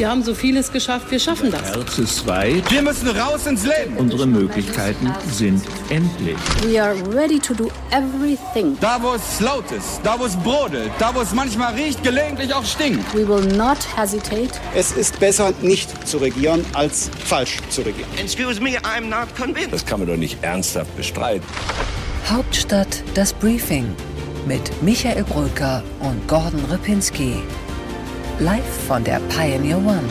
Wir haben so vieles geschafft, wir schaffen das. Herz ist weit. Wir müssen raus ins Leben. Unsere Möglichkeiten sind endlich. We are ready to do everything. Da, wo es laut ist, da, wo es brodelt, da, wo es manchmal riecht, gelegentlich auch stinkt. We will not hesitate. Es ist besser, nicht zu regieren, als falsch zu regieren. Excuse me, I'm not convinced. Das kann man doch nicht ernsthaft bestreiten. Hauptstadt das Briefing mit Michael Brücker und Gordon Ripinski. Live von der Pioneer One.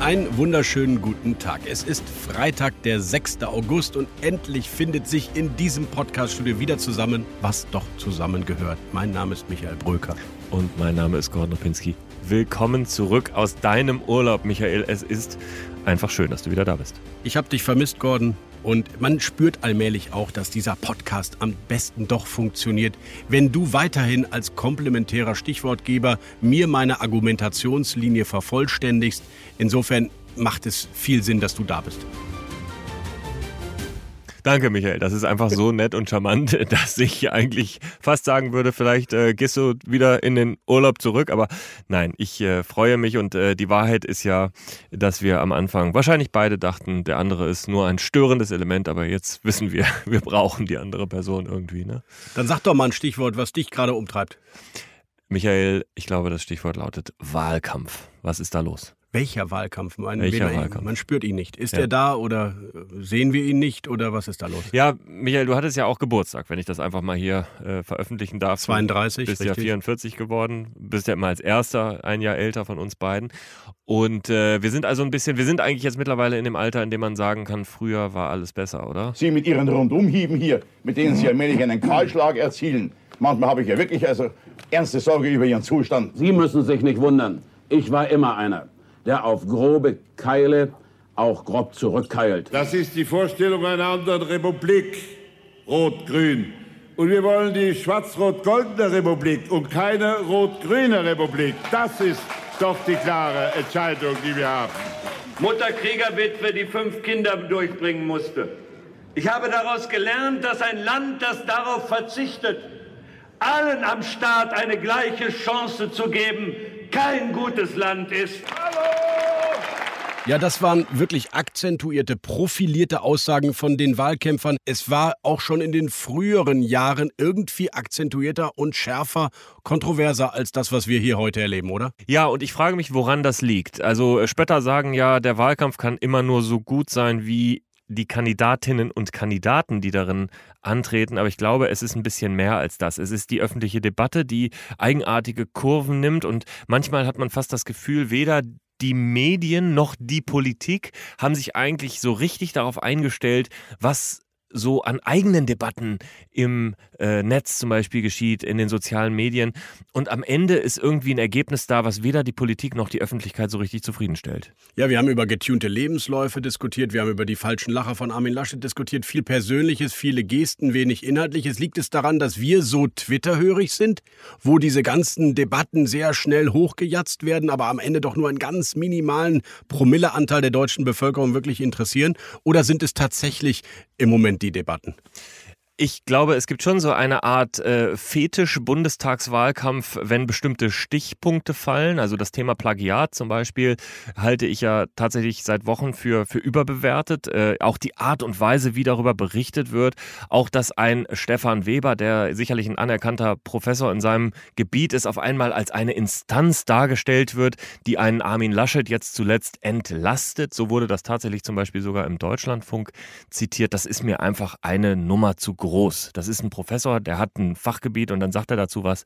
Einen wunderschönen guten Tag. Es ist Freitag, der 6. August und endlich findet sich in diesem Podcaststudio wieder zusammen, was doch zusammengehört. Mein Name ist Michael Bröker. Und mein Name ist Gordon Ripinski. Willkommen zurück aus deinem Urlaub, Michael. Es ist einfach schön, dass du wieder da bist. Ich habe dich vermisst, Gordon. Und man spürt allmählich auch, dass dieser Podcast am besten doch funktioniert, wenn du weiterhin als komplementärer Stichwortgeber mir meine Argumentationslinie vervollständigst. Insofern macht es viel Sinn, dass du da bist. Danke, Michael. Das ist einfach so nett und charmant, dass ich eigentlich fast sagen würde, vielleicht äh, gehst du wieder in den Urlaub zurück. Aber nein, ich äh, freue mich und äh, die Wahrheit ist ja, dass wir am Anfang wahrscheinlich beide dachten, der andere ist nur ein störendes Element, aber jetzt wissen wir, wir brauchen die andere Person irgendwie. Ne? Dann sag doch mal ein Stichwort, was dich gerade umtreibt. Michael, ich glaube, das Stichwort lautet Wahlkampf. Was ist da los? Welcher Wahlkampf? Man, Welcher Wahlkampf? Man spürt ihn nicht. Ist Ja. er da oder sehen wir ihn nicht oder was ist da los? Ja, Michael, du hattest ja auch Geburtstag, wenn ich das einfach mal hier äh, veröffentlichen darf. 32, Du bist ja richtig. 44 geworden, bist ja immer als erster ein Jahr älter von uns beiden. Und äh, wir sind also ein bisschen, wir sind eigentlich jetzt mittlerweile in dem Alter, in dem man sagen kann, früher war alles besser, oder? Sie mit Ihren Rundumhieben hier, mit denen Sie allmählich einen Kahlschlag erzielen. Manchmal habe ich ja wirklich also ernste Sorge über Ihren Zustand. Sie müssen sich nicht wundern. Ich war immer einer, der auf grobe Keile auch grob zurückkeilt. Das ist die Vorstellung einer anderen Republik, rot-grün. Und wir wollen die schwarz-rot-goldene Republik und keine rot-grüne Republik. Das ist doch die klare Entscheidung, die wir haben. Mutter Kriegerwitwe, die fünf Kinder durchbringen musste. Ich habe daraus gelernt, dass ein Land, das darauf verzichtet, allen am Staat eine gleiche Chance zu geben, kein gutes Land ist. Ja, das waren wirklich akzentuierte, profilierte Aussagen von den Wahlkämpfern. Es war auch schon in den früheren Jahren irgendwie akzentuierter und schärfer, kontroverser als das, was wir hier heute erleben, oder? Ja, und ich frage mich, woran das liegt. Also äh, Spötter sagen ja, der Wahlkampf kann immer nur so gut sein wie die Kandidatinnen und Kandidaten, die darin antreten. Aber ich glaube, es ist ein bisschen mehr als das. Es ist die öffentliche Debatte, die eigenartige Kurven nimmt. Und manchmal hat man fast das Gefühl, weder die Medien noch die Politik haben sich eigentlich so richtig darauf eingestellt, was so an eigenen Debatten im äh, Netz zum Beispiel geschieht, in den sozialen Medien. Und am Ende ist irgendwie ein Ergebnis da, was weder die Politik noch die Öffentlichkeit so richtig zufriedenstellt. Ja, wir haben über getunte Lebensläufe diskutiert, wir haben über die falschen Lacher von Armin Laschet diskutiert, viel Persönliches, viele Gesten, wenig Inhaltliches. Liegt es daran, dass wir so Twitterhörig sind, wo diese ganzen Debatten sehr schnell hochgejatzt werden, aber am Ende doch nur einen ganz minimalen Promilleanteil der deutschen Bevölkerung wirklich interessieren? Oder sind es tatsächlich im Moment die Debatten? Ich glaube, es gibt schon so eine Art äh, Fetisch-Bundestagswahlkampf, wenn bestimmte Stichpunkte fallen. Also das Thema Plagiat zum Beispiel halte ich ja tatsächlich seit Wochen für, für überbewertet. Äh, auch die Art und Weise, wie darüber berichtet wird. Auch, dass ein Stefan Weber, der sicherlich ein anerkannter Professor in seinem Gebiet ist, auf einmal als eine Instanz dargestellt wird, die einen Armin Laschet jetzt zuletzt entlastet. So wurde das tatsächlich zum Beispiel sogar im Deutschlandfunk zitiert. Das ist mir einfach eine Nummer zu groß. Das ist ein Professor, der hat ein Fachgebiet und dann sagt er dazu was.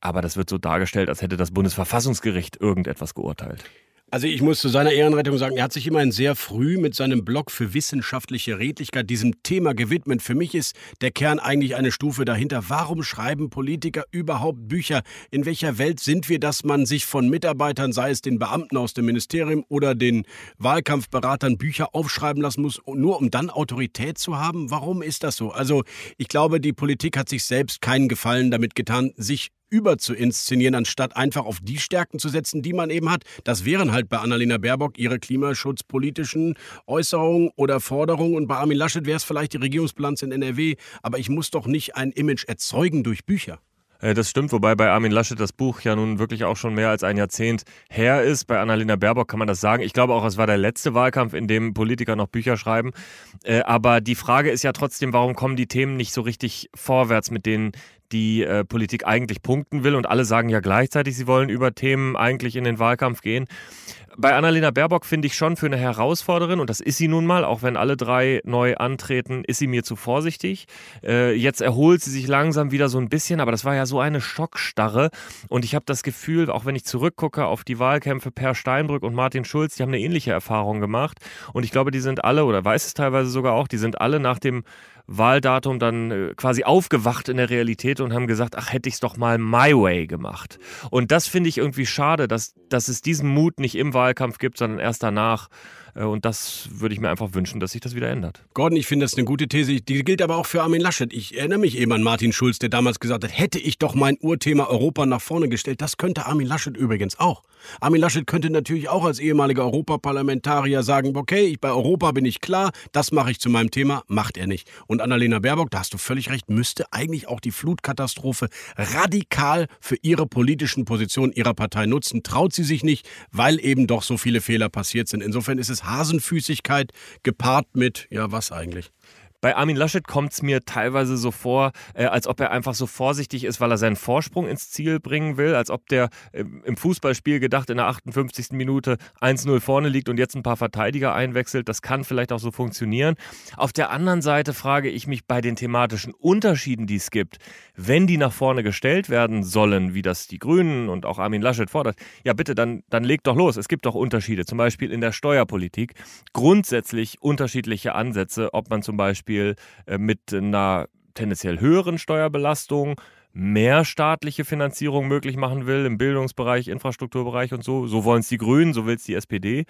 Aber das wird so dargestellt, als hätte das Bundesverfassungsgericht irgendetwas geurteilt. Also ich muss zu seiner Ehrenrettung sagen, er hat sich immerhin sehr früh mit seinem Blog für wissenschaftliche Redlichkeit diesem Thema gewidmet. Für mich ist der Kern eigentlich eine Stufe dahinter. Warum schreiben Politiker überhaupt Bücher? In welcher Welt sind wir, dass man sich von Mitarbeitern, sei es den Beamten aus dem Ministerium oder den Wahlkampfberatern, Bücher aufschreiben lassen muss, nur um dann Autorität zu haben? Warum ist das so? Also ich glaube, die Politik hat sich selbst keinen Gefallen damit getan, sich über inszenieren, anstatt einfach auf die Stärken zu setzen, die man eben hat. Das wären halt bei Annalena Baerbock ihre klimaschutzpolitischen Äußerungen oder Forderungen und bei Armin Laschet wäre es vielleicht die Regierungsbilanz in NRW. Aber ich muss doch nicht ein Image erzeugen durch Bücher. Äh, das stimmt, wobei bei Armin Laschet das Buch ja nun wirklich auch schon mehr als ein Jahrzehnt her ist. Bei Annalena Baerbock kann man das sagen. Ich glaube auch, es war der letzte Wahlkampf, in dem Politiker noch Bücher schreiben. Äh, aber die Frage ist ja trotzdem, warum kommen die Themen nicht so richtig vorwärts, mit denen die äh, Politik eigentlich punkten will. Und alle sagen ja gleichzeitig, sie wollen über Themen eigentlich in den Wahlkampf gehen. Bei Annalena Baerbock finde ich schon für eine Herausforderin, und das ist sie nun mal, auch wenn alle drei neu antreten, ist sie mir zu vorsichtig. Äh, jetzt erholt sie sich langsam wieder so ein bisschen, aber das war ja so eine Schockstarre. Und ich habe das Gefühl, auch wenn ich zurückgucke auf die Wahlkämpfe Per Steinbrück und Martin Schulz, die haben eine ähnliche Erfahrung gemacht. Und ich glaube, die sind alle, oder weiß es teilweise sogar auch, die sind alle nach dem Wahldatum dann äh, quasi aufgewacht in der Realität und haben gesagt, ach, hätte ich es doch mal my way gemacht. Und das finde ich irgendwie schade, dass, dass es diesen Mut nicht im Wahlkampf gibt, sondern erst danach. Äh, und das würde ich mir einfach wünschen, dass sich das wieder ändert. Gordon, ich finde das eine gute These. Die gilt aber auch für Armin Laschet. Ich erinnere mich eben an Martin Schulz, der damals gesagt hat, hätte ich doch mein Urthema Europa nach vorne gestellt. Das könnte Armin Laschet übrigens auch. Armin Laschet könnte natürlich auch als ehemaliger Europaparlamentarier sagen, okay, ich, bei Europa bin ich klar, das mache ich zu meinem Thema, macht er nicht. Und Annalena Baerbock, da hast du völlig recht, müsste eigentlich auch die Flutkatastrophe radikal für ihre politischen Positionen ihrer Partei nutzen. Traut sie sich nicht, weil eben doch so viele Fehler passiert sind. Insofern ist es Hasenfüßigkeit gepaart mit, ja, was eigentlich? Bei Armin Laschet kommt es mir teilweise so vor, äh, als ob er einfach so vorsichtig ist, weil er seinen Vorsprung ins Ziel bringen will, als ob der äh, im Fußballspiel gedacht in der 58. Minute 1-0 vorne liegt und jetzt ein paar Verteidiger einwechselt. Das kann vielleicht auch so funktionieren. Auf der anderen Seite frage ich mich bei den thematischen Unterschieden, die es gibt, wenn die nach vorne gestellt werden sollen, wie das die Grünen und auch Armin Laschet fordert, ja bitte, dann, dann legt doch los. Es gibt doch Unterschiede, zum Beispiel in der Steuerpolitik. Grundsätzlich unterschiedliche Ansätze, ob man zum Beispiel Beispiel äh, mit einer tendenziell höheren Steuerbelastung mehr staatliche Finanzierung möglich machen will im Bildungsbereich, Infrastrukturbereich und so. So wollen es die Grünen, so will es die SPD.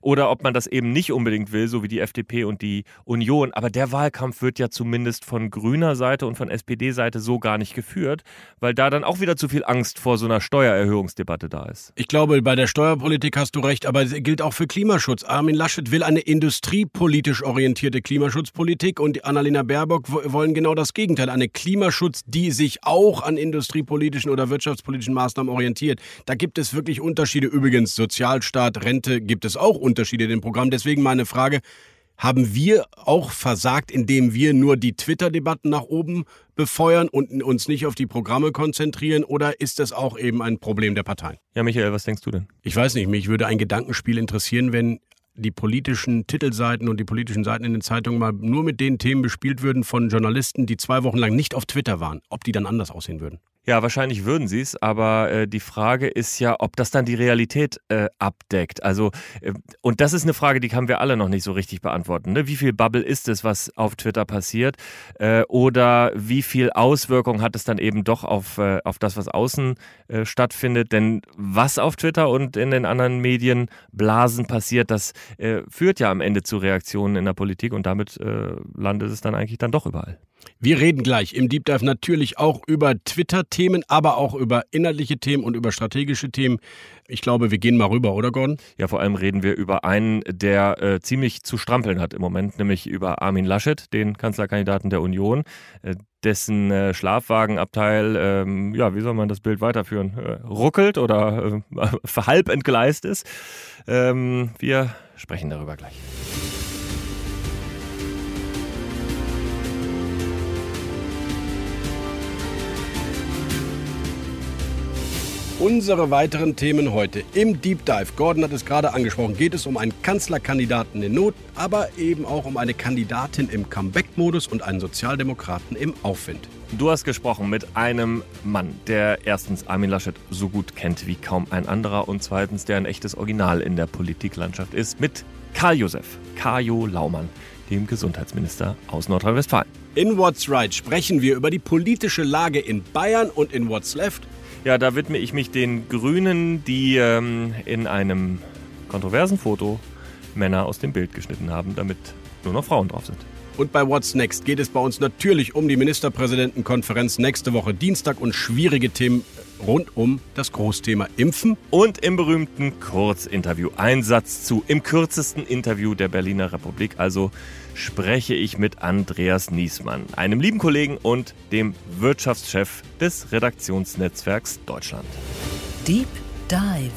Oder ob man das eben nicht unbedingt will, so wie die FDP und die Union. Aber der Wahlkampf wird ja zumindest von grüner Seite und von SPD-Seite so gar nicht geführt, weil da dann auch wieder zu viel Angst vor so einer Steuererhöhungsdebatte da ist. Ich glaube, bei der Steuerpolitik hast du recht, aber es gilt auch für Klimaschutz. Armin Laschet will eine industriepolitisch orientierte Klimaschutzpolitik und Annalena Baerbock wollen genau das Gegenteil. Eine Klimaschutz, die sich auch auch an industriepolitischen oder wirtschaftspolitischen Maßnahmen orientiert. Da gibt es wirklich Unterschiede. Übrigens, Sozialstaat, Rente gibt es auch Unterschiede in dem Programm. Deswegen meine Frage, haben wir auch versagt, indem wir nur die Twitter-Debatten nach oben befeuern und uns nicht auf die Programme konzentrieren? Oder ist das auch eben ein Problem der Parteien? Ja, Michael, was denkst du denn? Ich weiß nicht, mich würde ein Gedankenspiel interessieren, wenn die politischen Titelseiten und die politischen Seiten in den Zeitungen mal nur mit den Themen bespielt würden von Journalisten, die zwei Wochen lang nicht auf Twitter waren, ob die dann anders aussehen würden. Ja, wahrscheinlich würden sie es, aber äh, die Frage ist ja, ob das dann die Realität äh, abdeckt. Also, äh, und das ist eine Frage, die können wir alle noch nicht so richtig beantworten. Ne? Wie viel Bubble ist es, was auf Twitter passiert? Äh, oder wie viel Auswirkung hat es dann eben doch auf, äh, auf das, was außen äh, stattfindet? Denn was auf Twitter und in den anderen Medienblasen passiert, das führt ja am Ende zu Reaktionen in der Politik und damit landet es dann eigentlich dann doch überall. Wir reden gleich im Deep Dive natürlich auch über Twitter-Themen, aber auch über inhaltliche Themen und über strategische Themen. Ich glaube, wir gehen mal rüber, oder Gordon? Ja, vor allem reden wir über einen, der äh, ziemlich zu strampeln hat im Moment, nämlich über Armin Laschet, den Kanzlerkandidaten der Union, äh, dessen äh, Schlafwagenabteil, ähm, ja, wie soll man das Bild weiterführen, äh, ruckelt oder äh, halb entgleist ist. Ähm, wir sprechen darüber gleich. Unsere weiteren Themen heute im Deep Dive. Gordon hat es gerade angesprochen. Geht es um einen Kanzlerkandidaten in Not, aber eben auch um eine Kandidatin im Comeback-Modus und einen Sozialdemokraten im Aufwind. Du hast gesprochen mit einem Mann, der erstens Armin Laschet so gut kennt wie kaum ein anderer und zweitens der ein echtes Original in der Politiklandschaft ist, mit Karl Josef, Kajo Laumann, dem Gesundheitsminister aus Nordrhein-Westfalen. In What's Right sprechen wir über die politische Lage in Bayern und in What's Left ja, da widme ich mich den Grünen, die ähm, in einem kontroversen Foto Männer aus dem Bild geschnitten haben, damit nur noch Frauen drauf sind. Und bei What's Next geht es bei uns natürlich um die Ministerpräsidentenkonferenz nächste Woche Dienstag und schwierige Themen rund um das Großthema Impfen. Und im berühmten Kurzinterview. Ein Satz zu. Im kürzesten Interview der Berliner Republik. Also spreche ich mit Andreas Niesmann, einem lieben Kollegen und dem Wirtschaftschef des Redaktionsnetzwerks Deutschland. Deep Dive.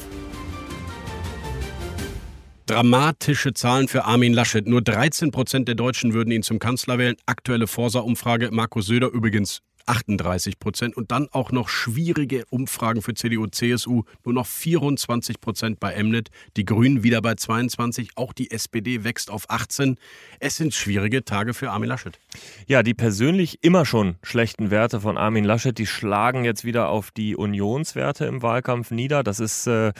Dramatische Zahlen für Armin Laschet. Nur 13 Prozent der Deutschen würden ihn zum Kanzler wählen. Aktuelle Forsa-Umfrage. Markus Söder übrigens 38 Prozent. Und dann auch noch schwierige Umfragen für CDU, CSU, nur noch 24 Prozent bei Mnet. Die Grünen wieder bei 22. Auch die SPD wächst auf 18. Es sind schwierige Tage für Armin Laschet. Ja, die persönlich immer schon schlechten Werte von Armin Laschet, die schlagen jetzt wieder auf die Unionswerte im Wahlkampf nieder. Das ist äh,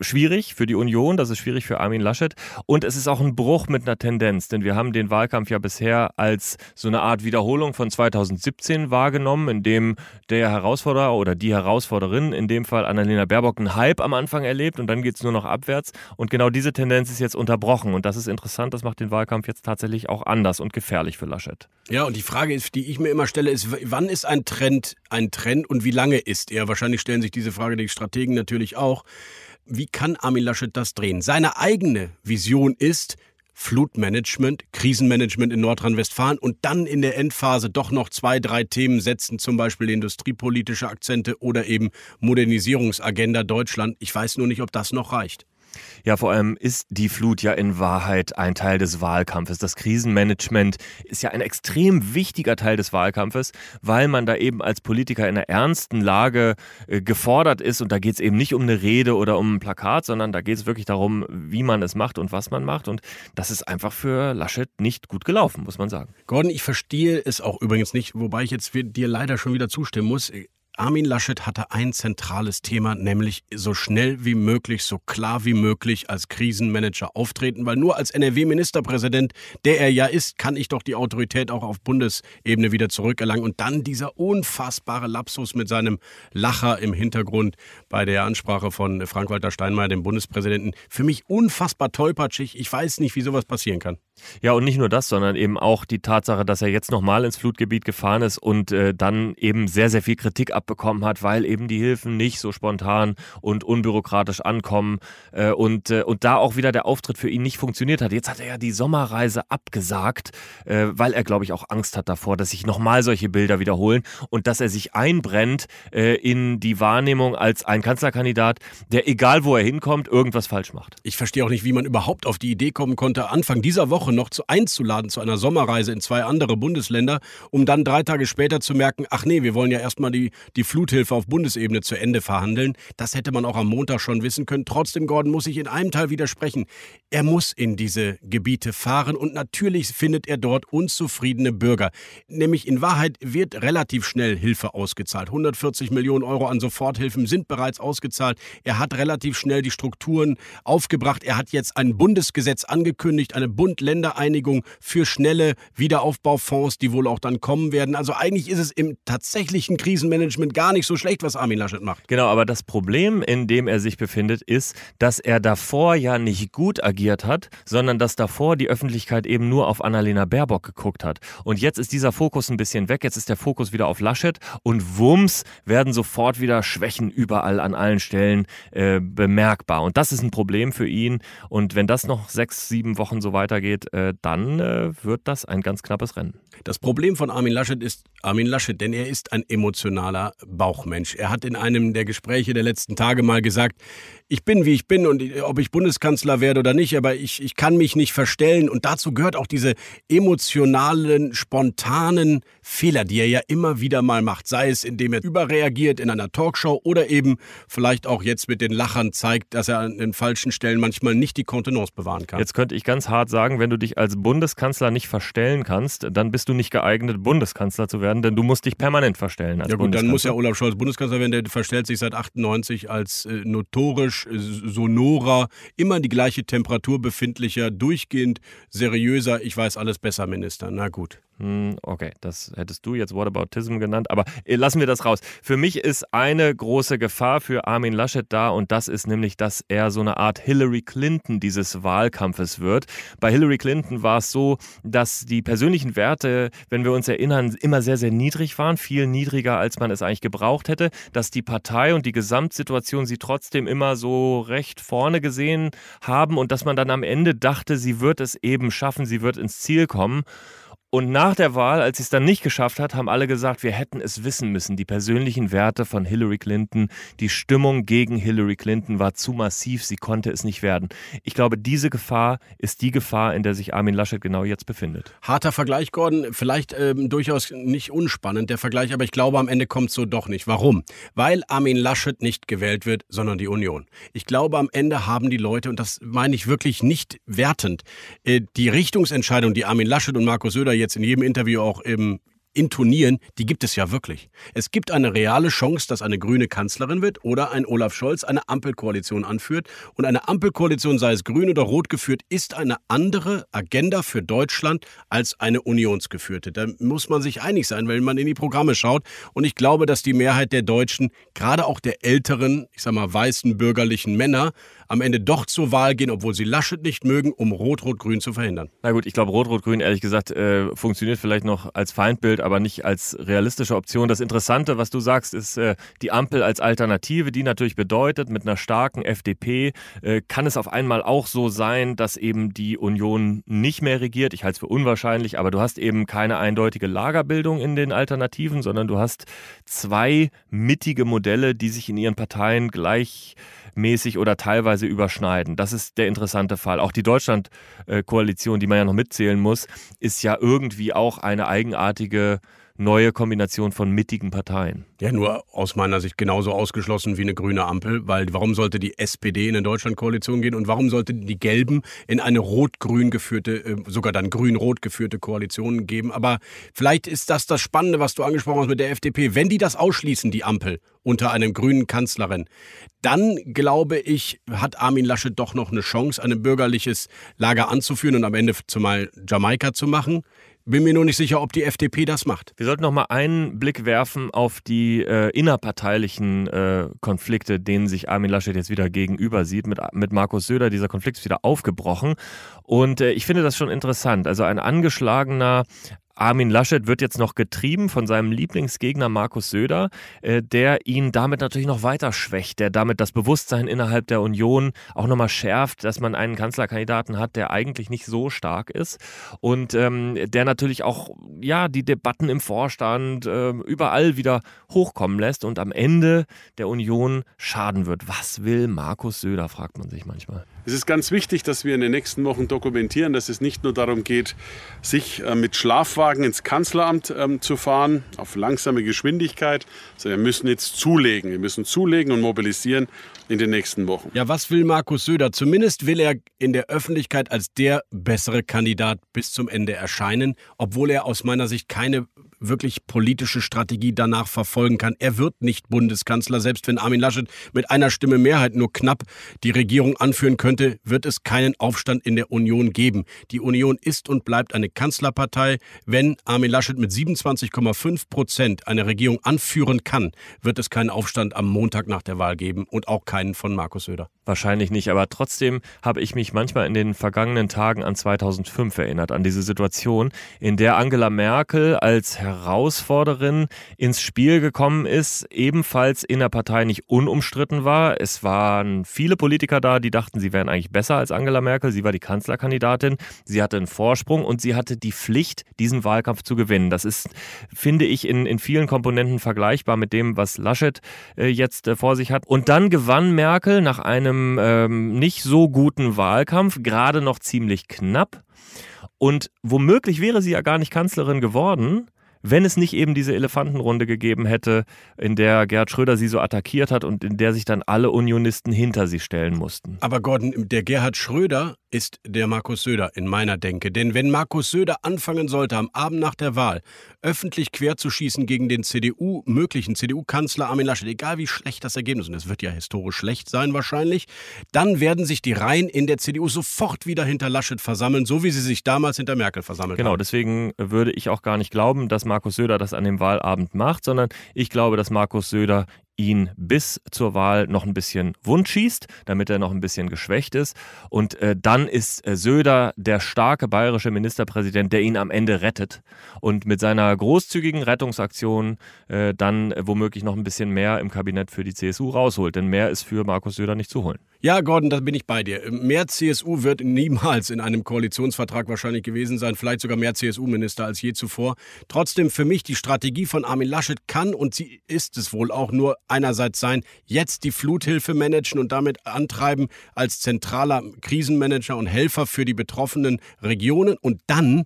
schwierig für die Union, das ist schwierig für Armin Laschet. Und es ist auch ein Bruch mit einer Tendenz, denn wir haben den Wahlkampf ja bisher als so eine Art Wiederholung von 2017 wahrgenommen wahrgenommen, in dem der Herausforderer oder die Herausforderin, in dem Fall Annalena Baerbock, einen Hype am Anfang erlebt und dann geht es nur noch abwärts. Und genau diese Tendenz ist jetzt unterbrochen. Und das ist interessant, das macht den Wahlkampf jetzt tatsächlich auch anders und gefährlich für Laschet. Ja, und die Frage ist, die ich mir immer stelle, ist, wann ist ein Trend ein Trend und wie lange ist er? Wahrscheinlich stellen sich diese Frage die Strategen natürlich auch. Wie kann Armin Laschet das drehen? Seine eigene Vision ist, Flutmanagement, Krisenmanagement in Nordrhein-Westfalen und dann in der Endphase doch noch zwei, drei Themen setzen, zum Beispiel industriepolitische Akzente oder eben Modernisierungsagenda Deutschland. Ich weiß nur nicht, ob das noch reicht. Ja, vor allem ist die Flut ja in Wahrheit ein Teil des Wahlkampfes. Das Krisenmanagement ist ja ein extrem wichtiger Teil des Wahlkampfes, weil man da eben als Politiker in einer ernsten Lage äh, gefordert ist. Und da geht es eben nicht um eine Rede oder um ein Plakat, sondern da geht es wirklich darum, wie man es macht und was man macht. Und das ist einfach für Laschet nicht gut gelaufen, muss man sagen. Gordon, ich verstehe es auch übrigens nicht, wobei ich jetzt dir leider schon wieder zustimmen muss. Armin Laschet hatte ein zentrales Thema, nämlich so schnell wie möglich, so klar wie möglich als Krisenmanager auftreten, weil nur als NRW-Ministerpräsident, der er ja ist, kann ich doch die Autorität auch auf Bundesebene wieder zurückerlangen. Und dann dieser unfassbare Lapsus mit seinem Lacher im Hintergrund bei der Ansprache von Frank-Walter Steinmeier, dem Bundespräsidenten. Für mich unfassbar tollpatschig. Ich weiß nicht, wie sowas passieren kann. Ja, und nicht nur das, sondern eben auch die Tatsache, dass er jetzt nochmal ins Flutgebiet gefahren ist und äh, dann eben sehr, sehr viel Kritik abbekommen hat, weil eben die Hilfen nicht so spontan und unbürokratisch ankommen äh, und, äh, und da auch wieder der Auftritt für ihn nicht funktioniert hat. Jetzt hat er ja die Sommerreise abgesagt, äh, weil er, glaube ich, auch Angst hat davor, dass sich nochmal solche Bilder wiederholen und dass er sich einbrennt äh, in die Wahrnehmung als ein Kanzlerkandidat, der, egal wo er hinkommt, irgendwas falsch macht. Ich verstehe auch nicht, wie man überhaupt auf die Idee kommen konnte, Anfang dieser Woche noch zu einzuladen zu einer Sommerreise in zwei andere Bundesländer, um dann drei Tage später zu merken, ach nee, wir wollen ja erstmal die, die Fluthilfe auf Bundesebene zu Ende verhandeln. Das hätte man auch am Montag schon wissen können. Trotzdem, Gordon, muss ich in einem Teil widersprechen. Er muss in diese Gebiete fahren und natürlich findet er dort unzufriedene Bürger. Nämlich in Wahrheit wird relativ schnell Hilfe ausgezahlt. 140 Millionen Euro an Soforthilfen sind bereits ausgezahlt. Er hat relativ schnell die Strukturen aufgebracht. Er hat jetzt ein Bundesgesetz angekündigt, eine Bund-Länder Ländereinigung für schnelle Wiederaufbaufonds, die wohl auch dann kommen werden. Also eigentlich ist es im tatsächlichen Krisenmanagement gar nicht so schlecht, was Armin Laschet macht. Genau, aber das Problem, in dem er sich befindet, ist, dass er davor ja nicht gut agiert hat, sondern dass davor die Öffentlichkeit eben nur auf Annalena Baerbock geguckt hat. Und jetzt ist dieser Fokus ein bisschen weg, jetzt ist der Fokus wieder auf Laschet und wumms werden sofort wieder Schwächen überall an allen Stellen äh, bemerkbar. Und das ist ein Problem für ihn. Und wenn das noch sechs, sieben Wochen so weitergeht, äh, dann äh, wird das ein ganz knappes Rennen. Das Problem von Armin Laschet ist Armin Laschet, denn er ist ein emotionaler Bauchmensch. Er hat in einem der Gespräche der letzten Tage mal gesagt, ich bin wie ich bin und ob ich Bundeskanzler werde oder nicht, aber ich, ich kann mich nicht verstellen. Und dazu gehört auch diese emotionalen, spontanen Fehler, die er ja immer wieder mal macht. Sei es, indem er überreagiert in einer Talkshow oder eben vielleicht auch jetzt mit den Lachern zeigt, dass er an den falschen Stellen manchmal nicht die Kontenance bewahren kann. Jetzt könnte ich ganz hart sagen, wenn du dich als Bundeskanzler nicht verstellen kannst, dann bist du nicht geeignet, Bundeskanzler zu werden, denn du musst dich permanent verstellen. Als ja gut, dann muss ja Olaf Scholz Bundeskanzler werden, der verstellt sich seit 98 als äh, notorisch äh, sonorer, immer die gleiche Temperatur befindlicher, durchgehend seriöser, ich weiß alles besser Minister. Na gut. Hm, okay, das hättest du jetzt Whataboutism genannt, aber äh, lassen wir das raus. Für mich ist eine große Gefahr für Armin Laschet da und das ist nämlich, dass er so eine Art Hillary Clinton dieses Wahlkampfes wird. Bei Hillary Clinton war es so, dass die persönlichen Werte, wenn wir uns erinnern, immer sehr, sehr niedrig waren, viel niedriger, als man es eigentlich gebraucht hätte, dass die Partei und die Gesamtsituation sie trotzdem immer so recht vorne gesehen haben und dass man dann am Ende dachte, sie wird es eben schaffen, sie wird ins Ziel kommen. Und nach der Wahl, als sie es dann nicht geschafft hat, haben alle gesagt, wir hätten es wissen müssen. Die persönlichen Werte von Hillary Clinton, die Stimmung gegen Hillary Clinton war zu massiv, sie konnte es nicht werden. Ich glaube, diese Gefahr ist die Gefahr, in der sich Armin Laschet genau jetzt befindet. Harter Vergleich, Gordon, vielleicht ähm, durchaus nicht unspannend, der Vergleich, aber ich glaube, am Ende kommt es so doch nicht. Warum? Weil Armin Laschet nicht gewählt wird, sondern die Union. Ich glaube, am Ende haben die Leute, und das meine ich wirklich nicht wertend, äh, die Richtungsentscheidung, die Armin Laschet und Markus Söder jetzt in jedem Interview auch im intonieren, die gibt es ja wirklich. Es gibt eine reale Chance, dass eine grüne Kanzlerin wird oder ein Olaf Scholz eine Ampelkoalition anführt. Und eine Ampelkoalition, sei es grün oder rot geführt, ist eine andere Agenda für Deutschland als eine unionsgeführte. Da muss man sich einig sein, wenn man in die Programme schaut. Und ich glaube, dass die Mehrheit der Deutschen, gerade auch der älteren, ich sag mal, weißen bürgerlichen Männer, am Ende doch zur Wahl gehen, obwohl sie Laschet nicht mögen, um Rot-Rot-Grün zu verhindern. Na gut, ich glaube, Rot-Rot-Grün, ehrlich gesagt, äh, funktioniert vielleicht noch als Feindbild, aber nicht als realistische Option. Das Interessante, was du sagst, ist äh, die Ampel als Alternative, die natürlich bedeutet, mit einer starken FDP äh, kann es auf einmal auch so sein, dass eben die Union nicht mehr regiert. Ich halte es für unwahrscheinlich, aber du hast eben keine eindeutige Lagerbildung in den Alternativen, sondern du hast zwei mittige Modelle, die sich in ihren Parteien gleichmäßig oder teilweise überschneiden. Das ist der interessante Fall. Auch die Deutschland-Koalition, die man ja noch mitzählen muss, ist ja irgendwie auch eine eigenartige neue Kombination von mittigen Parteien. Ja, nur aus meiner Sicht genauso ausgeschlossen wie eine grüne Ampel, weil warum sollte die SPD in eine Deutschlandkoalition gehen und warum sollten die Gelben in eine rot-grün geführte, äh, sogar dann grün-rot geführte Koalition geben? Aber vielleicht ist das das Spannende, was du angesprochen hast mit der FDP. Wenn die das ausschließen, die Ampel, unter einem grünen Kanzlerin, dann glaube ich, hat Armin Laschet doch noch eine Chance, ein bürgerliches Lager anzuführen und am Ende zumal Jamaika zu machen. Bin mir nur nicht sicher, ob die FDP das macht. Wir sollten noch mal einen Blick werfen auf die äh, innerparteilichen äh, Konflikte, denen sich Armin Laschet jetzt wieder gegenüber sieht. Mit, mit Markus Söder, dieser Konflikt ist wieder aufgebrochen. Und äh, ich finde das schon interessant. Also ein angeschlagener Armin Laschet wird jetzt noch getrieben von seinem Lieblingsgegner Markus Söder, äh, der ihn damit natürlich noch weiter schwächt, der damit das Bewusstsein innerhalb der Union auch nochmal schärft, dass man einen Kanzlerkandidaten hat, der eigentlich nicht so stark ist und ähm, der natürlich auch ja die Debatten im Vorstand äh, überall wieder hochkommen lässt und am Ende der Union schaden wird. Was will Markus Söder, fragt man sich manchmal. Es ist ganz wichtig, dass wir in den nächsten Wochen dokumentieren, dass es nicht nur darum geht, sich äh, mit Schlafwagen ins Kanzleramt ähm, zu fahren, auf langsame Geschwindigkeit, sondern wir müssen jetzt zulegen. Wir müssen zulegen und mobilisieren in den nächsten Wochen. Ja, was will Markus Söder? Zumindest will er in der Öffentlichkeit als der bessere Kandidat bis zum Ende erscheinen, obwohl er aus meiner Sicht keine wirklich politische Strategie danach verfolgen kann. Er wird nicht Bundeskanzler, selbst wenn Armin Laschet mit einer Stimme Mehrheit nur knapp die Regierung anführen könnte, wird es keinen Aufstand in der Union geben. Die Union ist und bleibt eine Kanzlerpartei. Wenn Armin Laschet mit 27,5 Prozent eine Regierung anführen kann, wird es keinen Aufstand am Montag nach der Wahl geben und auch keinen von Markus Söder. Wahrscheinlich nicht, aber trotzdem habe ich mich manchmal in den vergangenen Tagen an 2005 erinnert, an diese Situation, in der Angela Merkel als Herausforderin ins Spiel gekommen ist, ebenfalls in der Partei nicht unumstritten war. Es waren viele Politiker da, die dachten, sie wären eigentlich besser als Angela Merkel. Sie war die Kanzlerkandidatin, sie hatte einen Vorsprung und sie hatte die Pflicht, diesen Wahlkampf zu gewinnen. Das ist, finde ich, in, in vielen Komponenten vergleichbar mit dem, was Laschet äh, jetzt äh, vor sich hat. Und dann gewann Merkel nach einem ähm, nicht so guten Wahlkampf, gerade noch ziemlich knapp. Und womöglich wäre sie ja gar nicht Kanzlerin geworden, wenn es nicht eben diese Elefantenrunde gegeben hätte, in der Gerhard Schröder sie so attackiert hat und in der sich dann alle Unionisten hinter sie stellen mussten. Aber Gordon, der Gerhard Schröder ist der Markus Söder in meiner Denke. Denn wenn Markus Söder anfangen sollte, am Abend nach der Wahl öffentlich querzuschießen gegen den CDU, möglichen CDU-Kanzler Armin Laschet, egal wie schlecht das Ergebnis, und es wird ja historisch schlecht sein wahrscheinlich, dann werden sich die Reihen in der CDU sofort wieder hinter Laschet versammeln, so wie sie sich damals hinter Merkel versammelt genau, haben. Genau, deswegen würde ich auch gar nicht glauben, dass Markus Söder das an dem Wahlabend macht, sondern ich glaube, dass Markus Söder ihn bis zur Wahl noch ein bisschen wund schießt, damit er noch ein bisschen geschwächt ist. Und äh, dann ist äh, Söder der starke bayerische Ministerpräsident, der ihn am Ende rettet und mit seiner großzügigen Rettungsaktion äh, dann womöglich noch ein bisschen mehr im Kabinett für die CSU rausholt. Denn mehr ist für Markus Söder nicht zu holen. Ja, Gordon, da bin ich bei dir. Mehr CSU wird niemals in einem Koalitionsvertrag wahrscheinlich gewesen sein, vielleicht sogar mehr CSU-Minister als je zuvor. Trotzdem für mich die Strategie von Armin Laschet kann und sie ist es wohl auch nur einerseits sein, jetzt die Fluthilfe managen und damit antreiben als zentraler Krisenmanager und Helfer für die betroffenen Regionen und dann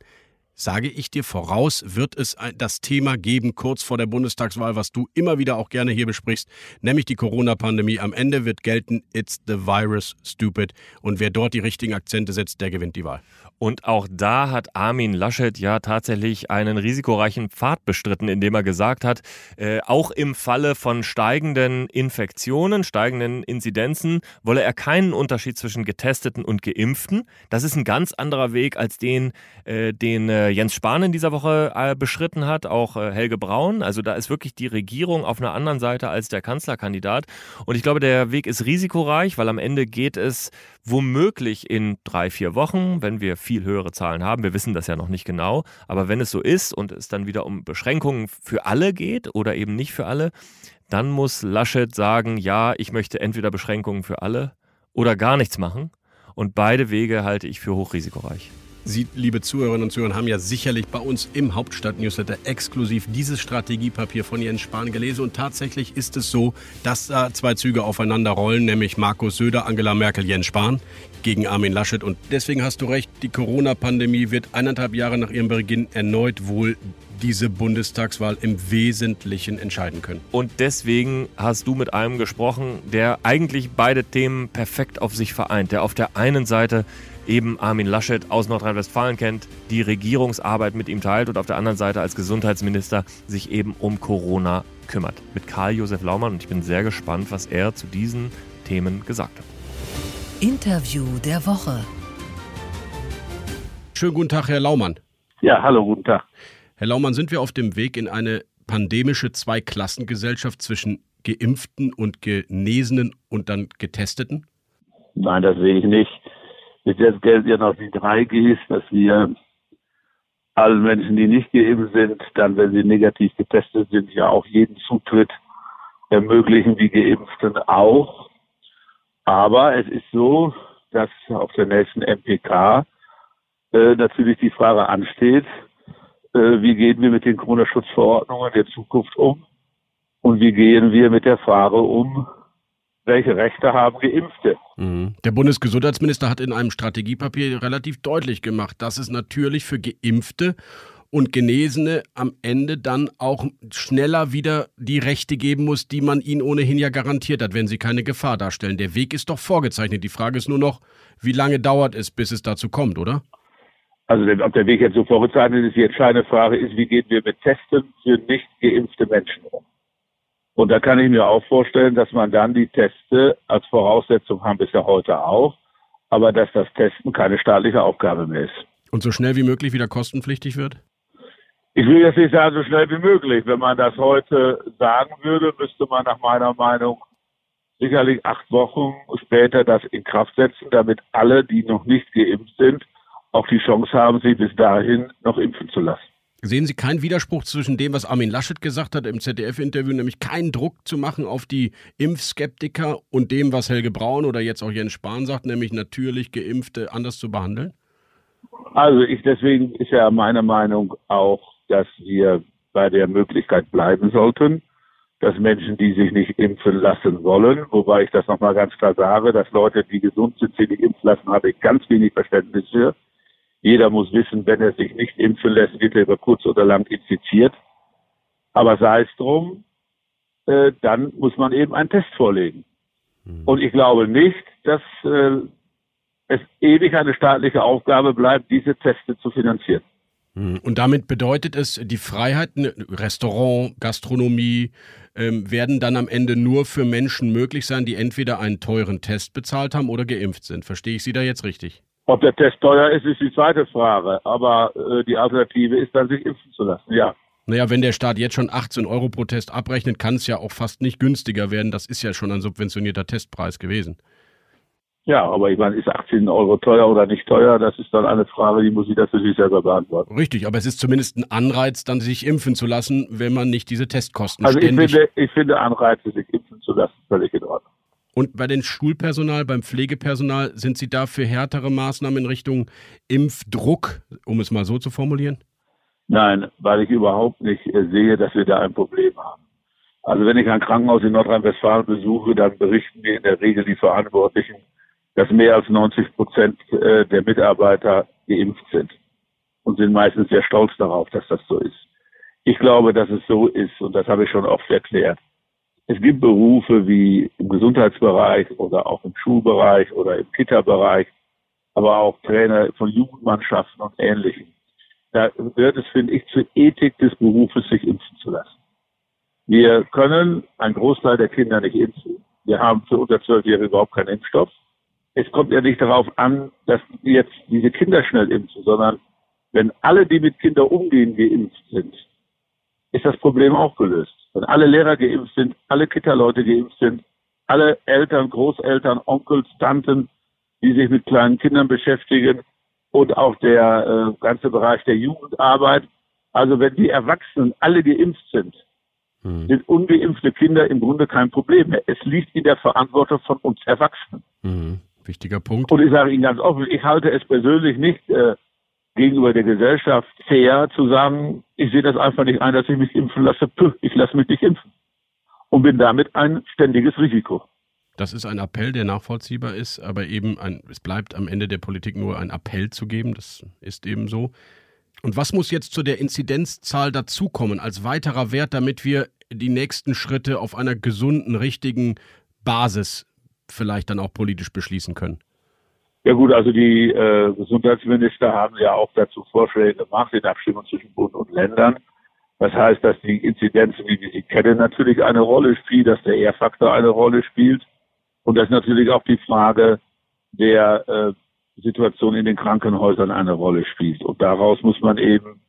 sage ich dir voraus, wird es das Thema geben kurz vor der Bundestagswahl, was du immer wieder auch gerne hier besprichst, nämlich die Corona-Pandemie. Am Ende wird gelten, it's the virus, stupid. Und wer dort die richtigen Akzente setzt, der gewinnt die Wahl. Und auch da hat Armin Laschet ja tatsächlich einen risikoreichen Pfad bestritten, indem er gesagt hat, äh, auch im Falle von steigenden Infektionen, steigenden Inzidenzen, wolle er keinen Unterschied zwischen Getesteten und Geimpften. Das ist ein ganz anderer Weg als den, äh, den äh, Jens Spahn in dieser Woche äh, beschritten hat, auch äh, Helge Braun. Also da ist wirklich die Regierung auf einer anderen Seite als der Kanzlerkandidat. Und ich glaube, der Weg ist risikoreich, weil am Ende geht es womöglich in drei, vier Wochen, wenn wir viel höhere Zahlen haben. Wir wissen das ja noch nicht genau. Aber wenn es so ist und es dann wieder um Beschränkungen für alle geht oder eben nicht für alle, dann muss Laschet sagen, ja, ich möchte entweder Beschränkungen für alle oder gar nichts machen. Und beide Wege halte ich für hochrisikoreich. Sie, liebe Zuhörerinnen und Zuhörer, haben ja sicherlich bei uns im Hauptstadt-Newsletter exklusiv dieses Strategiepapier von Jens Spahn gelesen. Und tatsächlich ist es so, dass da zwei Züge aufeinander rollen, nämlich Markus Söder, Angela Merkel, Jens Spahn gegen Armin Laschet. Und deswegen hast du recht, die Corona-Pandemie wird eineinhalb Jahre nach ihrem Beginn erneut wohl diese Bundestagswahl im Wesentlichen entscheiden können. Und deswegen hast du mit einem gesprochen, der eigentlich beide Themen perfekt auf sich vereint. Der auf der einen Seite eben Armin Laschet aus Nordrhein-Westfalen kennt, die Regierungsarbeit mit ihm teilt und auf der anderen Seite als Gesundheitsminister sich eben um Corona kümmert. Mit Karl-Josef Laumann und ich bin sehr gespannt, was er zu diesen Themen gesagt hat. Interview der Woche. Schönen guten Tag, Herr Laumann. Ja, hallo, guten Tag. Herr Laumann, sind wir auf dem Weg in eine pandemische Zweiklassengesellschaft zwischen Geimpften und Genesenen und dann Getesteten? Nein, das sehe ich nicht. Bis jetzt gelten ja noch die 3Gs, dass wir allen Menschen, die nicht geimpft sind, dann, wenn sie negativ getestet sind, ja auch jeden Zutritt ermöglichen, die Geimpften auch. Aber es ist so, dass auf der nächsten MPK äh, natürlich die Frage ansteht, wie gehen wir mit den Corona-Schutzverordnungen der Zukunft um und wie gehen wir mit der Frage um, welche Rechte haben Geimpfte. Mhm. Der Bundesgesundheitsminister hat in einem Strategiepapier relativ deutlich gemacht, dass es natürlich für Geimpfte und Genesene am Ende dann auch schneller wieder die Rechte geben muss, die man ihnen ohnehin ja garantiert hat, wenn sie keine Gefahr darstellen. Der Weg ist doch vorgezeichnet. Die Frage ist nur noch, wie lange dauert es, bis es dazu kommt, oder? Also ob der Weg jetzt so vorgezeichnet ist, die entscheidende Frage ist, wie gehen wir mit Testen für nicht geimpfte Menschen um? Und da kann ich mir auch vorstellen, dass man dann die Teste als Voraussetzung haben, bisher heute auch, aber dass das Testen keine staatliche Aufgabe mehr ist. Und so schnell wie möglich wieder kostenpflichtig wird? Ich will jetzt nicht sagen, so schnell wie möglich. Wenn man das heute sagen würde, müsste man nach meiner Meinung sicherlich acht Wochen später das in Kraft setzen, damit alle, die noch nicht geimpft sind, auch die Chance haben, sich bis dahin noch impfen zu lassen. Sehen Sie keinen Widerspruch zwischen dem, was Armin Laschet gesagt hat im ZDF-Interview, nämlich keinen Druck zu machen auf die Impfskeptiker und dem, was Helge Braun oder jetzt auch Jens Spahn sagt, nämlich natürlich Geimpfte anders zu behandeln? Also ich deswegen ist ja meine Meinung auch, dass wir bei der Möglichkeit bleiben sollten, dass Menschen, die sich nicht impfen lassen wollen, wobei ich das nochmal ganz klar sage, dass Leute, die gesund sind, sich nicht impfen lassen, habe ich ganz wenig Verständnis für jeder muss wissen, wenn er sich nicht impfen lässt, wird er über kurz oder lang infiziert. Aber sei es drum, äh, dann muss man eben einen Test vorlegen. Mhm. Und ich glaube nicht, dass äh, es ewig eine staatliche Aufgabe bleibt, diese Teste zu finanzieren. Hm. Und damit bedeutet es, die Freiheiten, Restaurant, Gastronomie, ähm, werden dann am Ende nur für Menschen möglich sein, die entweder einen teuren Test bezahlt haben oder geimpft sind. Verstehe ich Sie da jetzt richtig? Ob der Test teuer ist, ist die zweite Frage. Aber äh, die Alternative ist dann, sich impfen zu lassen, ja. Naja, wenn der Staat jetzt schon 18 Euro pro Test abrechnet, kann es ja auch fast nicht günstiger werden. Das ist ja schon ein subventionierter Testpreis gewesen. Ja, aber ich meine, ist 18 Euro teuer oder nicht teuer? Das ist dann eine Frage, die muss ich für sich selber beantworten. Richtig, aber es ist zumindest ein Anreiz, dann sich impfen zu lassen, wenn man nicht diese Testkosten also ständig... ich finde, ich finde Anreize, sich impfen zu lassen, völlig in Ordnung. Und bei den Schulpersonal, beim Pflegepersonal, sind Sie da für härtere Maßnahmen in Richtung Impfdruck, um es mal so zu formulieren? Nein, weil ich überhaupt nicht äh, sehe, dass wir da ein Problem haben. Also wenn ich ein Krankenhaus in Nordrhein-Westfalen besuche, dann berichten mir in der Regel die Verantwortlichen, dass mehr als 90 Prozent äh, der Mitarbeiter geimpft sind und sind meistens sehr stolz darauf, dass das so ist. Ich glaube, dass es so ist und das habe ich schon oft erklärt. Es gibt Berufe wie im Gesundheitsbereich oder auch im Schulbereich oder im Kita-Bereich, aber auch Trainer von Jugendmannschaften und Ähnlichem. Da gehört es, finde ich, zur Ethik des Berufes, sich impfen zu lassen. Wir können einen Großteil der Kinder nicht impfen. Wir haben für unter Zwölfjährige überhaupt keinen Impfstoff es kommt ja nicht darauf an, dass jetzt diese Kinder schnell impfen, sondern wenn alle, die mit Kindern umgehen, geimpft sind, ist das Problem auch gelöst. Wenn alle Lehrer geimpft sind, alle Kita-Leute geimpft sind, alle Eltern, Großeltern, Onkels, Tanten, die sich mit kleinen Kindern beschäftigen und auch der äh, ganze Bereich der Jugendarbeit. Also wenn die Erwachsenen alle geimpft sind, hm. sind ungeimpfte Kinder im Grunde kein Problem mehr. Es liegt in der Verantwortung von uns Erwachsenen. Hm. Wichtiger Punkt. Und ich sage Ihnen ganz offen, ich halte es persönlich nicht äh, gegenüber der Gesellschaft fair zu sagen, ich sehe das einfach nicht ein, dass ich mich impfen lasse. Puh, ich lasse mich nicht impfen. Und bin damit ein ständiges Risiko. Das ist ein Appell, der nachvollziehbar ist, aber eben ein, es bleibt am Ende der Politik nur ein Appell zu geben. Das ist eben so. Und was muss jetzt zu der Inzidenzzahl dazukommen als weiterer Wert, damit wir die nächsten Schritte auf einer gesunden, richtigen Basis vielleicht dann auch politisch beschließen können? Ja gut, also die äh, Gesundheitsminister haben ja auch dazu Vorschläge gemacht in Abstimmung zwischen Bund und Ländern. Das heißt, dass die Inzidenzen, wie wir sie kennen, natürlich eine Rolle spielt, dass der R-Faktor eine Rolle spielt und dass natürlich auch die Frage der äh, Situation in den Krankenhäusern eine Rolle spielt. Und daraus muss man eben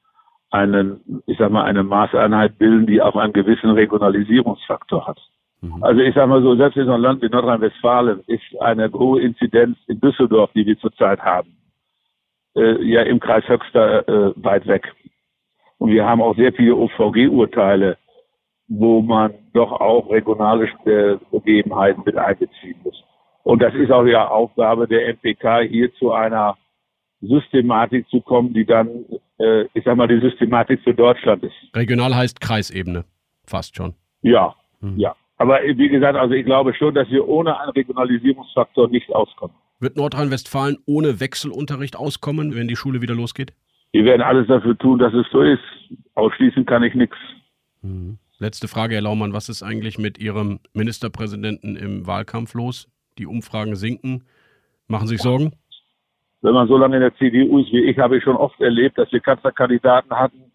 einen, ich sag mal, eine Maßeinheit bilden, die auch einen gewissen Regionalisierungsfaktor hat. Mhm. Also ich sage mal so, selbst in so einem Land wie Nordrhein-Westfalen ist eine hohe Inzidenz in Düsseldorf, die wir zurzeit haben, äh, ja im Kreis Höxter äh, weit weg. Und wir haben auch sehr viele OVG-Urteile, wo man doch auch regionale äh, Begebenheiten mit einbeziehen muss. Und das ist auch ja Aufgabe der MPK, hier zu einer Systematik zu kommen, die dann, äh, ich sag mal, die Systematik für Deutschland ist. Regional heißt Kreisebene, fast schon. Ja, mhm. ja. Aber wie gesagt, also ich glaube schon, dass wir ohne einen Regionalisierungsfaktor nicht auskommen. Wird Nordrhein-Westfalen ohne Wechselunterricht auskommen, wenn die Schule wieder losgeht? Wir werden alles dafür tun, dass es so ist. Ausschließen kann ich nichts. Hm. Letzte Frage, Herr Laumann. Was ist eigentlich mit Ihrem Ministerpräsidenten im Wahlkampf los? Die Umfragen sinken. Machen Sie sich Sorgen? Wenn man so lange in der CDU ist wie ich, habe ich schon oft erlebt, dass wir Kanzlerkandidaten hatten,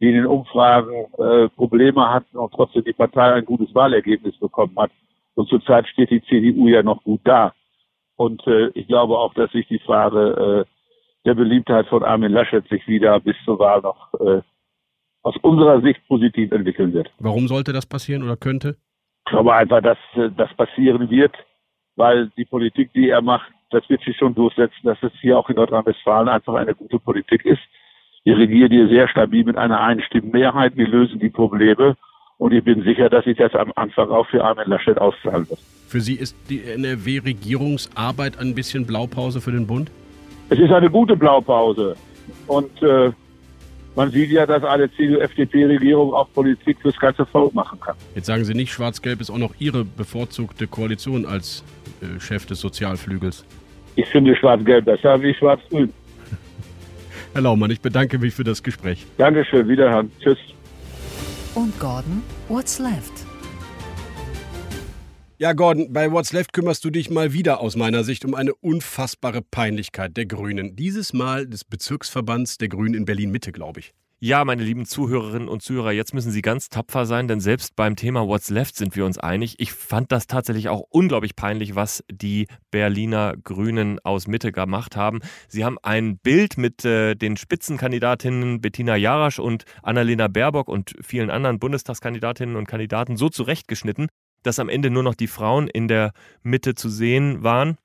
die in den Umfragen äh, Probleme hatten und trotzdem die Partei ein gutes Wahlergebnis bekommen hat. Und zurzeit steht die CDU ja noch gut da. Und äh, ich glaube auch, dass sich die Frage äh, der Beliebtheit von Armin Laschet sich wieder bis zur Wahl noch äh, aus unserer Sicht positiv entwickeln wird. Warum sollte das passieren oder könnte? Ich glaube einfach, dass äh, das passieren wird, weil die Politik, die er macht, das wird sich schon durchsetzen, dass es hier auch in Nordrhein-Westfalen einfach eine gute Politik ist die regieren hier sehr stabil mit einer Einstimmenmehrheit. Wir lösen die Probleme. Und ich bin sicher, dass sich das am Anfang auch für Armin Laschet auszahlen wird. Für Sie ist die NRW-Regierungsarbeit ein bisschen Blaupause für den Bund? Es ist eine gute Blaupause. Und äh, man sieht ja, dass eine CDU-FDP-Regierung auch Politik fürs ganze Volk machen kann. Jetzt sagen Sie nicht, Schwarz-Gelb ist auch noch Ihre bevorzugte Koalition als äh, Chef des Sozialflügels. Ich finde Schwarz-Gelb besser wie Schwarz-Grün. Herr Laumann, ich bedanke mich für das Gespräch. Dankeschön, wiederhören. Tschüss. Und Gordon, what's left? Ja, Gordon, bei What's Left kümmerst du dich mal wieder aus meiner Sicht um eine unfassbare Peinlichkeit der Grünen. Dieses Mal des Bezirksverbands der Grünen in Berlin-Mitte, glaube ich. Ja, meine lieben Zuhörerinnen und Zuhörer, jetzt müssen Sie ganz tapfer sein, denn selbst beim Thema What's Left sind wir uns einig. Ich fand das tatsächlich auch unglaublich peinlich, was die Berliner Grünen aus Mitte gemacht haben. Sie haben ein Bild mit äh, den Spitzenkandidatinnen Bettina Jarasch und Annalena Baerbock und vielen anderen Bundestagskandidatinnen und Kandidaten so zurechtgeschnitten, dass am Ende nur noch die Frauen in der Mitte zu sehen waren.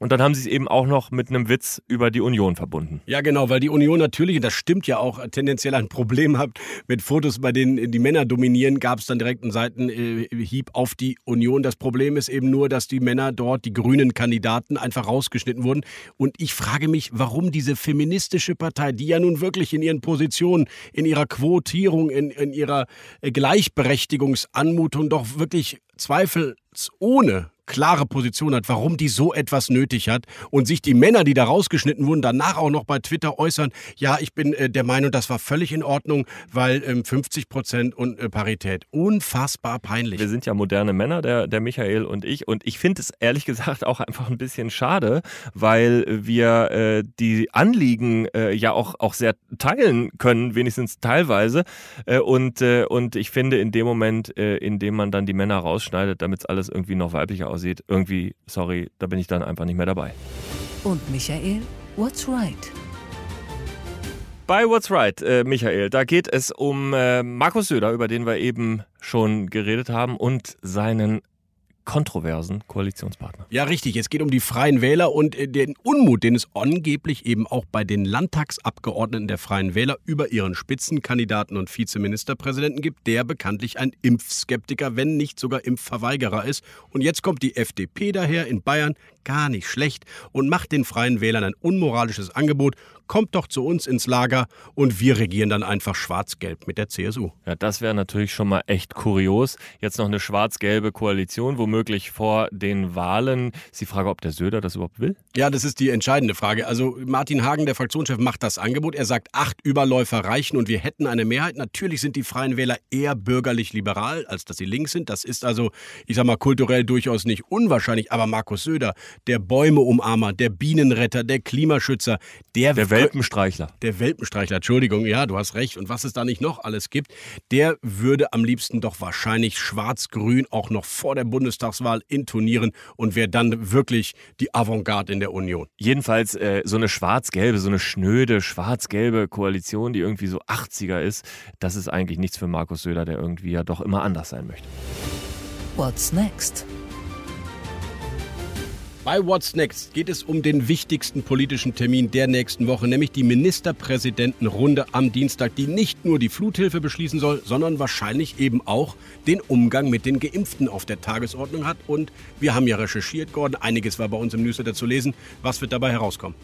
Und dann haben sie es eben auch noch mit einem Witz über die Union verbunden. Ja, genau, weil die Union natürlich, und das stimmt ja auch, tendenziell ein Problem hat mit Fotos, bei denen die Männer dominieren, gab es dann direkt einen Seitenhieb auf die Union. Das Problem ist eben nur, dass die Männer dort, die grünen Kandidaten, einfach rausgeschnitten wurden. Und ich frage mich, warum diese feministische Partei, die ja nun wirklich in ihren Positionen, in ihrer Quotierung, in, in ihrer Gleichberechtigungsanmutung doch wirklich zweifelsohne klare Position hat, warum die so etwas nötig hat und sich die Männer, die da rausgeschnitten wurden, danach auch noch bei Twitter äußern, ja, ich bin äh, der Meinung, das war völlig in Ordnung, weil ähm, 50 Prozent und äh, Parität. Unfassbar peinlich. Wir sind ja moderne Männer, der, der Michael und ich, und ich finde es ehrlich gesagt auch einfach ein bisschen schade, weil wir äh, die Anliegen äh, ja auch, auch sehr teilen können, wenigstens teilweise. Äh, und, äh, und ich finde, in dem Moment, in dem man dann die Männer rausschneidet, damit es alles irgendwie noch weiblicher aussieht, irgendwie, sorry, da bin ich dann einfach nicht mehr dabei. Und Michael, what's right? Bei What's Right, äh, Michael, da geht es um äh, Markus Söder, über den wir eben schon geredet haben, und seinen kontroversen Koalitionspartner. Ja, richtig. Es geht um die Freien Wähler und äh, den Unmut, den es angeblich eben auch bei den Landtagsabgeordneten der Freien Wähler über ihren Spitzenkandidaten und Vizeministerpräsidenten gibt, der bekanntlich ein Impfskeptiker, wenn nicht sogar Impfverweigerer ist. Und jetzt kommt die FDP daher in Bayern, gar nicht schlecht, und macht den Freien Wählern ein unmoralisches Angebot. Kommt doch zu uns ins Lager und wir regieren dann einfach schwarz-gelb mit der CSU. Ja, das wäre natürlich schon mal echt kurios. Jetzt noch eine schwarz-gelbe Koalition, womöglich vor den Wahlen. Ist die Frage, ob der Söder das überhaupt will? Ja, das ist die entscheidende Frage. Also Martin Hagen, der Fraktionschef, macht das Angebot. Er sagt, acht Überläufer reichen und wir hätten eine Mehrheit. Natürlich sind die Freien Wähler eher bürgerlich-liberal, als dass sie links sind. Das ist also, ich sag mal, kulturell durchaus nicht unwahrscheinlich. Aber Markus Söder, der Bäumeumarmer, der Bienenretter, der Klimaschützer, der, der Welpenstreichler. Der Welpenstreichler, Entschuldigung, ja, du hast recht. Und was es da nicht noch alles gibt, der würde am liebsten doch wahrscheinlich schwarz-grün auch noch vor der Bundestagswahl intonieren und wäre dann wirklich die Avantgarde in der Union. Jedenfalls äh, so eine schwarz-gelbe, so eine schnöde schwarz-gelbe Koalition, die irgendwie so 80er ist, das ist eigentlich nichts für Markus Söder, der irgendwie ja doch immer anders sein möchte. What's next? Bei What's Next geht es um den wichtigsten politischen Termin der nächsten Woche, nämlich die Ministerpräsidentenrunde am Dienstag, die nicht nur die Fluthilfe beschließen soll, sondern wahrscheinlich eben auch den Umgang mit den Geimpften auf der Tagesordnung hat. Und wir haben ja recherchiert, Gordon, einiges war bei uns im Newsletter zu lesen. Was wird dabei herauskommen?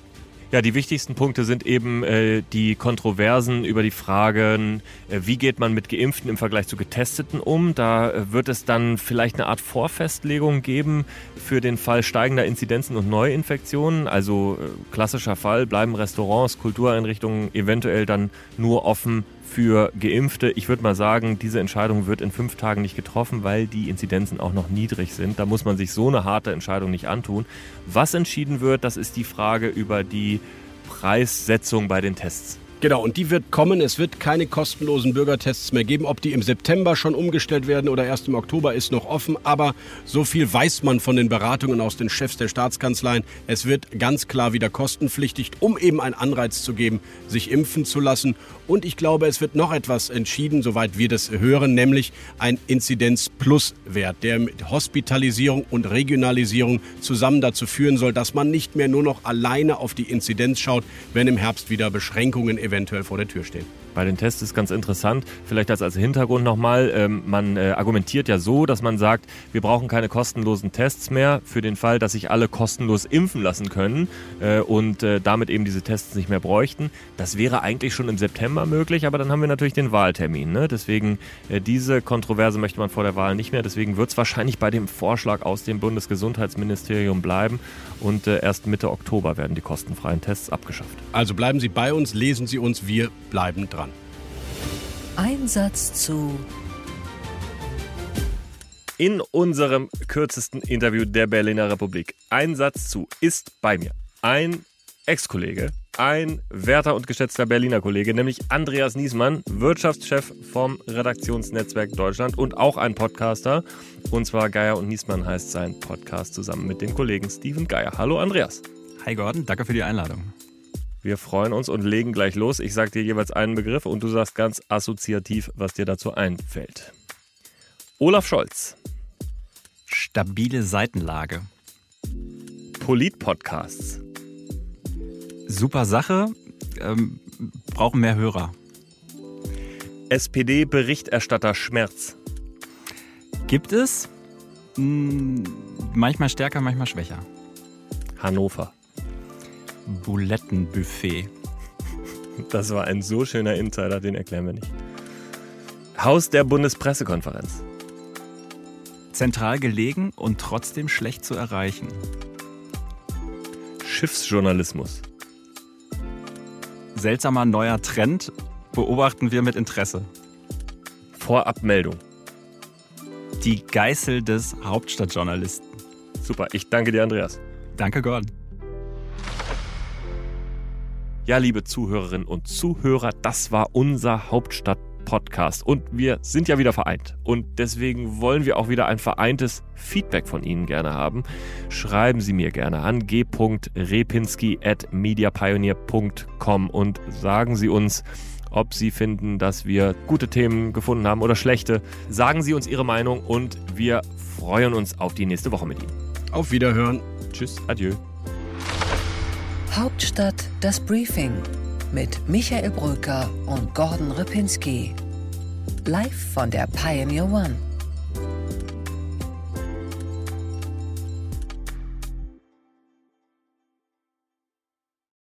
Ja, die wichtigsten Punkte sind eben äh, die Kontroversen über die Fragen, äh, wie geht man mit Geimpften im Vergleich zu Getesteten um. Da äh, wird es dann vielleicht eine Art Vorfestlegung geben für den Fall steigender Inzidenzen und Neuinfektionen. Also äh, klassischer Fall, bleiben Restaurants, Kultureinrichtungen eventuell dann nur offen für Geimpfte. Ich würde mal sagen, diese Entscheidung wird in fünf Tagen nicht getroffen, weil die Inzidenzen auch noch niedrig sind. Da muss man sich so eine harte Entscheidung nicht antun. Was entschieden wird, das ist die Frage über die Preissetzung bei den Tests. Genau, und die wird kommen. Es wird keine kostenlosen Bürgertests mehr geben. Ob die im September schon umgestellt werden oder erst im Oktober, ist noch offen. Aber so viel weiß man von den Beratungen aus den Chefs der Staatskanzleien. Es wird ganz klar wieder kostenpflichtig, um eben einen Anreiz zu geben, sich impfen zu lassen. Und ich glaube, es wird noch etwas entschieden, soweit wir das hören, nämlich ein Inzidenz-Plus-Wert, der mit Hospitalisierung und Regionalisierung zusammen dazu führen soll, dass man nicht mehr nur noch alleine auf die Inzidenz schaut, wenn im Herbst wieder Beschränkungen eventuell vor der Tür stehen. Bei den Tests ist ganz interessant, vielleicht als, als Hintergrund nochmal, ähm, man äh, argumentiert ja so, dass man sagt, wir brauchen keine kostenlosen Tests mehr für den Fall, dass sich alle kostenlos impfen lassen können äh, und äh, damit eben diese Tests nicht mehr bräuchten. Das wäre eigentlich schon im September möglich, aber dann haben wir natürlich den Wahltermin. Ne? Deswegen äh, diese Kontroverse möchte man vor der Wahl nicht mehr. Deswegen wird es wahrscheinlich bei dem Vorschlag aus dem Bundesgesundheitsministerium bleiben und äh, erst Mitte Oktober werden die kostenfreien Tests abgeschafft. Also bleiben Sie bei uns, lesen Sie uns, wir bleiben dran. Ein Satz zu In unserem kürzesten Interview der Berliner Republik. Ein Satz zu ist bei mir ein Ex-Kollege, ein werter und geschätzter Berliner Kollege, nämlich Andreas Niesmann, Wirtschaftschef vom Redaktionsnetzwerk Deutschland und auch ein Podcaster. Und zwar Geier und Niesmann heißt sein Podcast zusammen mit dem Kollegen Steven Geier. Hallo Andreas. Hi Gordon, danke für die Einladung. Wir freuen uns und legen gleich los. Ich sage dir jeweils einen Begriff und du sagst ganz assoziativ, was dir dazu einfällt. Olaf Scholz. Stabile Seitenlage. Polit-Podcasts. Super Sache, ähm, brauchen mehr Hörer. SPD-Berichterstatter Schmerz. Gibt es? Hm, manchmal stärker, manchmal schwächer. Hannover. Bulettenbuffet. Das war ein so schöner Insider, den erklären wir nicht. Haus der Bundespressekonferenz. Zentral gelegen und trotzdem schlecht zu erreichen. Schiffsjournalismus. Seltsamer neuer Trend beobachten wir mit Interesse. Vorabmeldung. Die Geißel des Hauptstadtjournalisten. Super, ich danke dir, Andreas. Danke, Gordon. Ja, liebe Zuhörerinnen und Zuhörer, das war unser Hauptstadt-Podcast. Und wir sind ja wieder vereint. Und deswegen wollen wir auch wieder ein vereintes Feedback von Ihnen gerne haben. Schreiben Sie mir gerne an g.repinski.mediapioneer.com und sagen Sie uns, ob Sie finden, dass wir gute Themen gefunden haben oder schlechte. Sagen Sie uns Ihre Meinung und wir freuen uns auf die nächste Woche mit Ihnen. Auf Wiederhören. Tschüss, adieu. Hauptstadt das Briefing mit Michael Bröker und Gordon Ripinski. Live von der Pioneer One.